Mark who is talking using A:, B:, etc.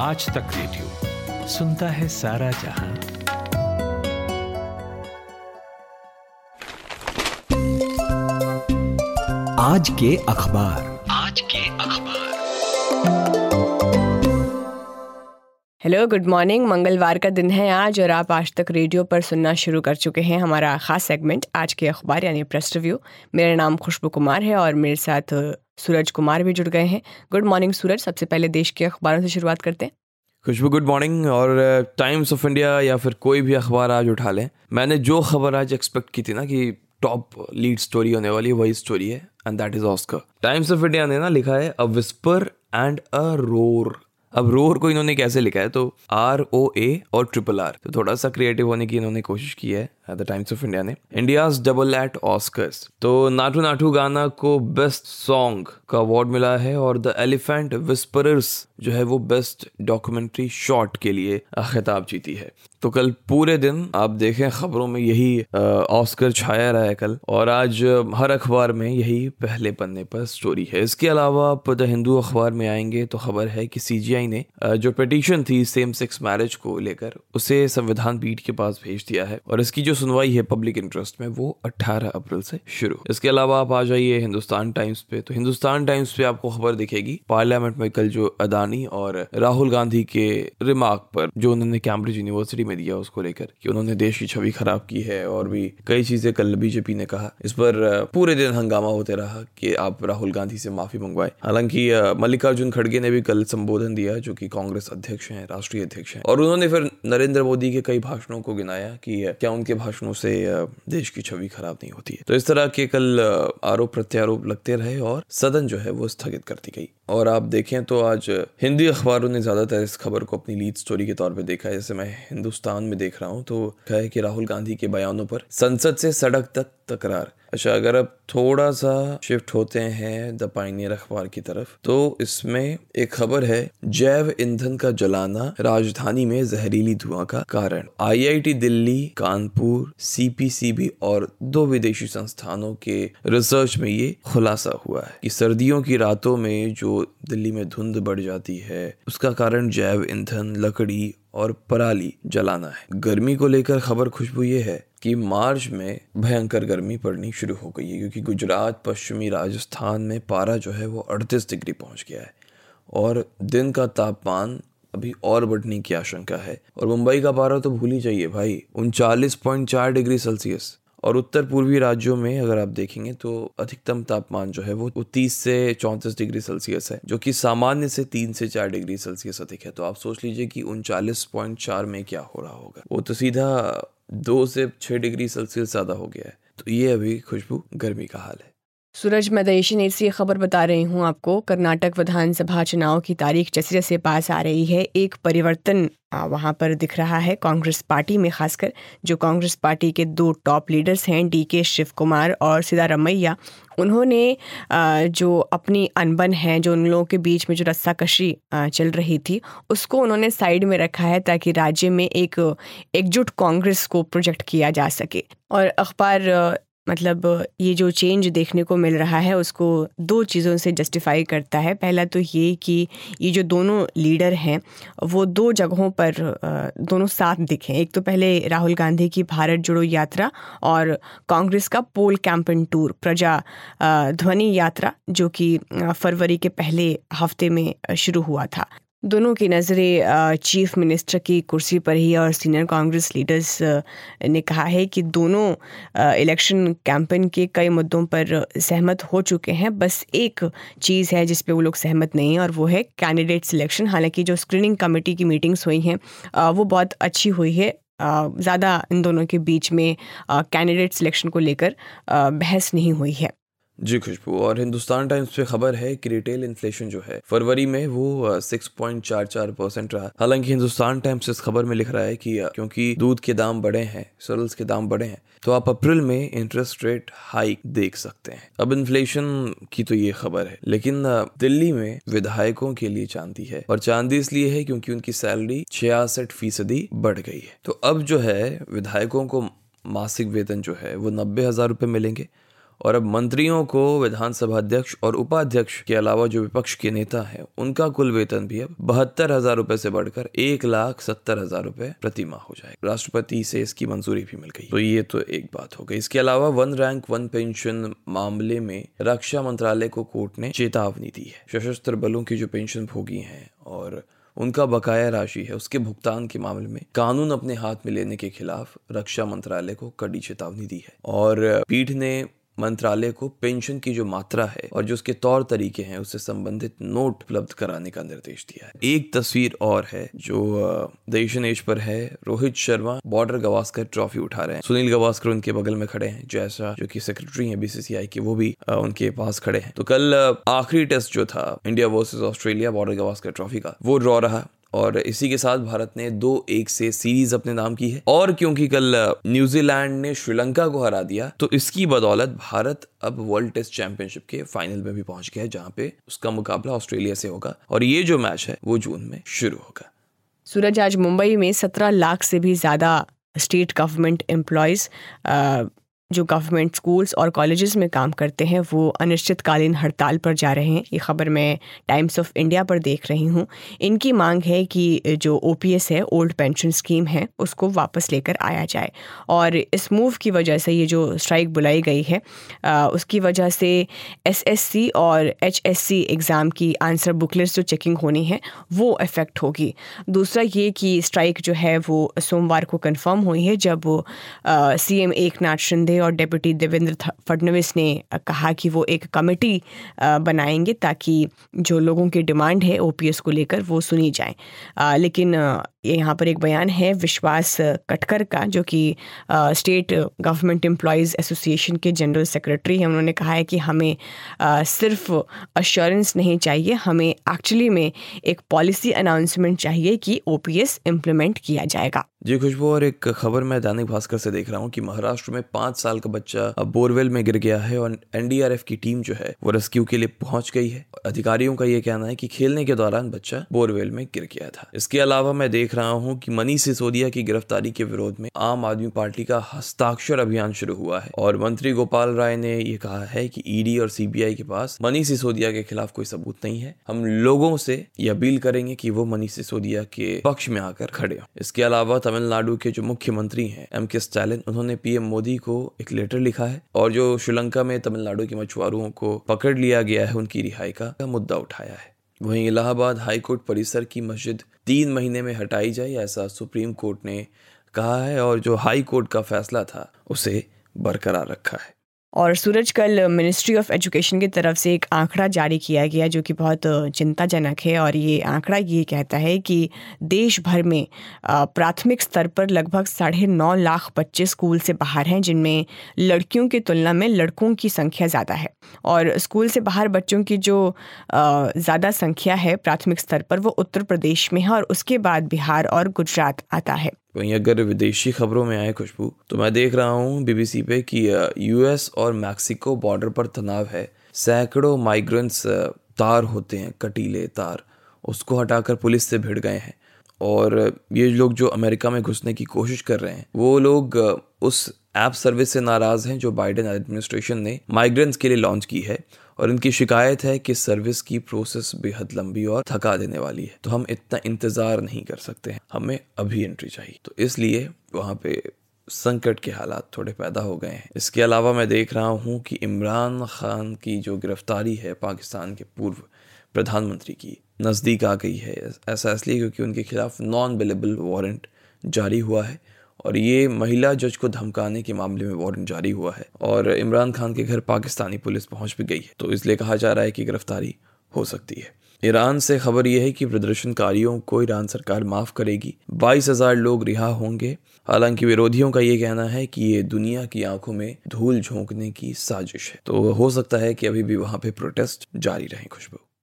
A: आज तक रेडियो। सुनता है सारा जहाँ।
B: आज के अखबार।
C: हेलो गुड मॉर्निंग मंगलवार का दिन है आज और आप आज तक रेडियो पर सुनना शुरू कर चुके हैं हमारा खास सेगमेंट आज के अखबार यानी प्रेस रिव्यू मेरा नाम खुशबू कुमार है और मेरे साथ सूरज कुमार भी जुड़ गए हैं। Good morning Suraj. सबसे पहले देश के अखबारों से शुरुआत करते हैं।
D: खुशबू गुड मॉर्निंग और टाइम्स ऑफ़ इंडिया या फिर कोई भी अखबार आज उठा लें। मैंने जो खबर आज एक्सपेक्ट की थी ना कि टॉप लीड स्टोरी होने वाली, वही स्टोरी है and that is Oscar Times of India ने ना लिखा है a whisper and a roar अब रोर को इन्होंने कैसे लिखा है? तो आर ओ ए और ट्रिपल आर तो थोड़ा सा क्रिएटिव होने की इन्होंने कोशिश की है। द टाइम्स ऑफ़ इंडिया ने इंडियाज डबल एट ऑस्कर्स तो नाटू नाटू गाना को बेस्ट सॉन्ग का अवार्ड मिला है और द एलिफेंट विस्परर्स जो है वो बेस्ट डॉक्यूमेंट्री शॉट के लिए खिताब जीती है। तो कल पूरे दिन आप देखें खबरों में यही ऑस्कर छाया रहा है कल और आज हर अखबार में यही पहले पन्ने पर स्टोरी है। इसके अलावा आप द हिंदू अखबार में आएँगे तो खबर है कि सीजीआई ने जो पिटीशन थी सेम सेक्स मैरिज को लेकर, उसे संविधान पीठ के पास भेज दिया है और इसकी जो सुनवाई है पब्लिक इंटरेस्ट में, वो 18 अप्रैल से शुरू। इसके अलावा आप आ जाइए हिंदुस्तान टाइम्स पे तो हिंदुस्तान टाइम्स पे आपको खबर दिखेगी, पार्लियामेंट में कल जो अदानी और राहुल गांधी के रिमार्क पर जो उन्होंने कैम्ब्रिज यूनिवर्सिटी में दिया उसको लेकर कि उन्होंने देश की छवि खराब की है और भी कई चीज़ें कल बीजेपी ने कहा। इस पर पूरे दिन हंगामा होते रहा कि आप राहुल गांधी से माफ़ी मंगवाए। हालाँकि मल्लिकार्जुन खड़गे ने भी कल संबोधन दिया, जो कि कांग्रेस अध्यक्ष हैं, राष्ट्रीय अध्यक्ष हैं। और उन्होंने फिर नरेंद्र मोदी के कई भाषणों को गिनाया कि क्या उनके भाषणों से देश की छवि खराब नहीं होती है। तो इस तरह के कल आरोप प्रत्यारोप लगते रहे और सदन जो है वो स्थगित कर दी गई। और आप देखें तो आज हिंदी अखबारों ने ज़्यादातर इस खबर को अपनी लीड स्टोरी के तौर पे देखा है। जैसे मैं हिंदुस्तान में देख रहा हूँ तो कहा कि राहुल गांधी के बयानों पर संसद से सड़क तक तकरार। अच्छा अगर अब थोड़ा सा शिफ्ट होते हैं द पाइनियर अखबार की तरफ़ तो इसमें एक खबर है, जैव ईंधन का जलाना राजधानी में जहरीली धुआँ का कारण। आईआईटी दिल्ली, कानपुर सीपीसीबी और दो विदेशी संस्थानों के रिसर्च में ये खुलासा हुआ है कि सर्दियों की रातों में जो दिल्ली में धुंध बढ़ जाती है। उसका कारण जैव ईंधन, लकड़ी और पराली जलाना है। गर्मी को लेकर खबर खुशबू ये है कि मार्च में भयंकर गर्मी पड़नी शुरू हो गई है, क्योंकि गुजरात, पश्चिमी राजस्थान में पारा जो है वो अड़तीस डिग्री पहुँच गया है और दिन का तापमान अभी और बढ़ने की आशंका है। और मुंबई का पारा तो भूल ही जाइए भाई, उनचालीस पॉइंट चार डिग्री सेल्सियस। और उत्तर पूर्वी राज्यों में अगर आप देखेंगे तो अधिकतम तापमान जो है वो तीस से चौंतीस डिग्री सेल्सियस है, जो कि सामान्य से तीन से चार डिग्री सेल्सियस अधिक है। तो आप सोच लीजिए कि उनचालीस पॉइंट चार में क्या हो रहा होगा। वो तो सीधा दो से छह डिग्री सेल्सियस ज़्यादा हो गया है। तो ये अभी खुशबू गर्मी का हाल है।
C: सूरज मैं देशी नीट से खबर बता रही हूँ आपको, कर्नाटक विधानसभा चुनाव की तारीख जैसे जैसे पास आ रही है, एक परिवर्तन वहाँ पर दिख रहा है। कांग्रेस पार्टी में खासकर, जो कांग्रेस पार्टी के दो टॉप लीडर्स हैं डी के शिव कुमार और सिद्धारमैया उन्होंने जो अपनी अनबन है, जो उन लोगों के बीच में जो रस्साकशी चल रही थी, उसको उन्होंने साइड में रखा है ताकि राज्य में एक, एकजुट कांग्रेस को प्रोजेक्ट किया जा सके। और अखबार मतलब ये जो चेंज देखने को मिल रहा है, उसको दो चीज़ों से जस्टिफाई करता है। पहला तो ये कि ये जो दोनों लीडर हैं, वो दो जगहों पर दोनों साथ दिखें। एक तो पहले राहुल गांधी की भारत जोड़ो यात्रा और कांग्रेस का पोल कैंपन टूर प्रजा ध्वनि यात्रा, जो कि फरवरी के पहले हफ़्ते में शुरू हुआ था। दोनों की नज़रें चीफ मिनिस्टर की कुर्सी पर ही और सीनियर कांग्रेस लीडर्स ने कहा है कि दोनों इलेक्शन कैंपेन के कई मुद्दों पर सहमत हो चुके हैं। बस एक चीज़ है जिस पे वो लोग सहमत नहीं हैं और वो है कैंडिडेट सिलेक्शन हालाँकि जो स्क्रीनिंग कमेटी की मीटिंग्स हुई हैं वो बहुत अच्छी हुई है। ज़्यादा इन दोनों के बीच में कैंडिडेट सिलेक्शन को लेकर बहस नहीं हुई है।
D: जी खुशबू, और हिंदुस्तान टाइम्स पे खबर है कि रिटेल इन्फ्लेशन जो है, फरवरी में वो सिक्स पॉइंट चार चार परसेंट रहा। हालाँकि हिंदुस्तान टाइम्स इस खबर में लिख रहा है कि क्योंकि दूध के दाम बढ़े हैं सरल्स के दाम बढ़े हैं तो आप अप्रैल में इंटरेस्ट रेट हाइक देख सकते हैं। अब इन्फ्लेशन की तो ये खबर है, लेकिन दिल्ली में विधायकों के लिए चांदी है, और चांदी इसलिए है क्योंकि उनकी सैलरी छियासठ फ़ीसदी बढ़ गई है। तो अब जो है, विधायकों को मासिक वेतन जो है, वो नब्बे हज़ार रुपए मिलेंगे और अब मंत्रियों को विधानसभा अध्यक्ष और उपाध्यक्ष के अलावा जो विपक्ष के नेता है, उनका कुल वेतन भी अब बहत्तर हज़ार रूपए से बढ़कर एक लाख सत्तर हज़ार रूपए प्रति माह हो जाए राष्ट्रपति से इसकी मंजूरी भी मिल गई तो ये तो एक बात हो गई। इसके अलावा वन रैंक वन पेंशन मामले में रक्षा मंत्रालय को कोर्ट ने चेतावनी दी है। सशस्त्र बलों की जो पेंशन भोगी है और उनका बकाया राशि है, उसके भुगतान के मामले में कानून अपने हाथ में लेने के खिलाफ रक्षा मंत्रालय को कड़ी चेतावनी दी है। और पीठ ने मंत्रालय को पेंशन की जो मात्रा है और जो उसके तौर तरीके हैं, उससे संबंधित नोट उपलब्ध कराने का निर्देश दिया है। एक तस्वीर और है जो देशन एज पर है। रोहित शर्मा बॉर्डर गवास्कर ट्रॉफी उठा रहे हैं। सुनील गवास्कर उनके बगल में खड़े हैं, जैसा जो की सेक्रेटरी है बीसीसीआई के, वो भी उनके पास खड़े हैं। तो कल आखिरी टेस्ट जो था, India versus Australia Border Gavaskar trophy का, वो ड्रॉ रहा। और इसी के साथ भारत ने दो एक से सीरीज़ अपने नाम की है। और क्योंकि कल न्यूजीलैंड ने श्रीलंका को हरा दिया तो इसकी बदौलत भारत अब वर्ल्ड टेस्ट चैंपियनशिप के फाइनल में भी पहुँच गया है, जहाँ पे उसका मुकाबला ऑस्ट्रेलिया से होगा। और ये जो मैच है, वो जून में शुरू होगा।
C: सूरज, आज मुंबई में सत्रह लाख से भी ज़्यादा स्टेट गवर्नमेंट एम्प्लॉयज़ जो गवर्नमेंट स्कूल्स और कॉलेजेस में काम करते हैं, वो अनिश्चितकालीन हड़ताल पर जा रहे हैं। ये खबर मैं टाइम्स ऑफ़ इंडिया पर देख रही हूँ। इनकी मांग है कि जो ओपीएस है ओल्ड पेंशन स्कीम है, उसको वापस लेकर आया जाए। और इस मूव की वजह से ये जो स्ट्राइक बुलाई गई है उसकी वजह से एसएससी और एचएससी एग्ज़ाम की आंसर बुकलेट्स जो चेकिंग होनी है, वो इफ़ेक्ट होगी। दूसरा ये कि स्ट्राइक जो है, वो सोमवार को कन्फर्म हुई है, जब सी एम एक नाथ शिंदे और डेप्यूटी देवेंद्र फडणवीस ने कहा कि वो एक कमेटी बनाएँगे ताकि जो लोगों की डिमांड है ओपीएस को लेकर वो सुनी जाए। लेकिन यहाँ पर एक बयान है विश्वास कटकर का जो कि स्टेट गवर्नमेंट एम्प्लॉयज़ एसोसिएशन के जनरल सेक्रेटरी हैं। उन्होंने कहा है कि हमें आ, सिर्फ़ अश्योरेंस नहीं चाहिए हमें एक्चुअली में एक पॉलिसी अनाउंसमेंट चाहिए कि ओपीएस इम्प्लीमेंट किया जाएगा।
D: जी खुशबू और एक खबर मैं दैनिक भास्कर से देख रहा हूँ कि महाराष्ट्र में पाँच साल का बच्चा बोरवेल में गिर गया है और एनडीआरएफ की टीम जो है वो रेस्क्यू के लिए पहुँच गई है। अधिकारियों का ये कहना है कि खेलने के दौरान बच्चा बोरवेल में गिर गया था। इसके अलावा मैं देख रहा हूँ कि मनीष सिसोदिया की गिरफ्तारी के विरोध में आम आदमी पार्टी का हस्ताक्षर अभियान शुरू हुआ है और मंत्री गोपाल राय ने ये कहा है कि ईडी और सीबीआई के पास मनीष सिसोदिया के खिलाफ कोई सबूत नहीं है। हम लोगों से ये अपील करेंगे कि वो मनीष सिसोदिया के पक्ष में आकर खड़े इसके अलावा तमिलनाडु के जो मुख्यमंत्री हैं, एम के स्टालिन, उन्होंने पीएम मोदी को एक लेटर लिखा है और जो श्रीलंका में तमिलनाडु के मछुआरों को पकड़ लिया गया है, उनकी रिहाई का मुद्दा उठाया है। वहीं इलाहाबाद हाईकोर्ट परिसर की मस्जिद तीन महीने में हटाई जाए, ऐसा सुप्रीम कोर्ट ने कहा है और जो हाई कोर्ट का फैसला था, उसे बरकरार रखा है।
C: और सूरज कल मिनिस्ट्री ऑफ़ एजुकेशन की तरफ़ से एक आंकड़ा जारी किया गया जो कि बहुत चिंताजनक है और ये आंकड़ा ये कहता है कि देश भर में प्राथमिक स्तर पर लगभग साढ़े नौ लाख बच्चे स्कूल से बाहर हैं, जिनमें लड़कियों की तुलना में लड़कों की संख्या ज़्यादा है। और स्कूल से बाहर बच्चों की जो ज़्यादा संख्या है प्राथमिक स्तर पर, वो उत्तर प्रदेश में है और उसके बाद बिहार और गुजरात आता है।
D: वहीं अगर विदेशी खबरों में आए खुशबू तो मैं देख रहा हूँ बीबीसी पे कि यूएस और मैक्सिको बॉर्डर पर तनाव है। सैकड़ों माइग्रेंट्स तार होते हैं, कटीले तार। उसको हटाकर पुलिस से भिड़ गए हैं। और ये लोग जो अमेरिका में घुसने की कोशिश कर रहे हैं, वो लोग उस ऐप सर्विस से नाराज़ हैं जो बाइडेन एडमिनिस्ट्रेशन ने माइग्रेंट्स के लिए लॉन्च की है और इनकी शिकायत है कि सर्विस की प्रोसेस बेहद लंबी और थका देने वाली है। तो हम इतना इंतज़ार नहीं कर सकते हैं। हमें अभी एंट्री चाहिए। तो इसलिए वहाँ पे संकट के हालात थोड़े पैदा हो गए हैं। इसके अलावा मैं देख रहा हूँ कि इमरान खान की जो गिरफ्तारी है पाकिस्तान के पूर्व प्रधानमंत्री की नज़दीक आ गई है। ऐसा इसलिए क्योंकि उनके खिलाफ नॉन अवेलेबल वारंट जारी हुआ है और ये महिला जज को धमकाने के मामले में वारंट जारी हुआ है और इमरान खान के घर पाकिस्तानी पुलिस पहुँच भी गई है। तो इसलिए कहा जा रहा है कि गिरफ्तारी हो सकती है। ईरान से खबर यह है कि प्रदर्शनकारियों को ईरान सरकार माफ़ करेगी। बाईस हज़ार लोग रिहा होंगे। हालाँकि विरोधियों का ये कहना है कि ये दुनिया की आँखों में धूल झोंकने की साजिश है। तो हो सकता है कि अभी भी वहाँ पे प्रोटेस्ट जारी रहे खुशबू।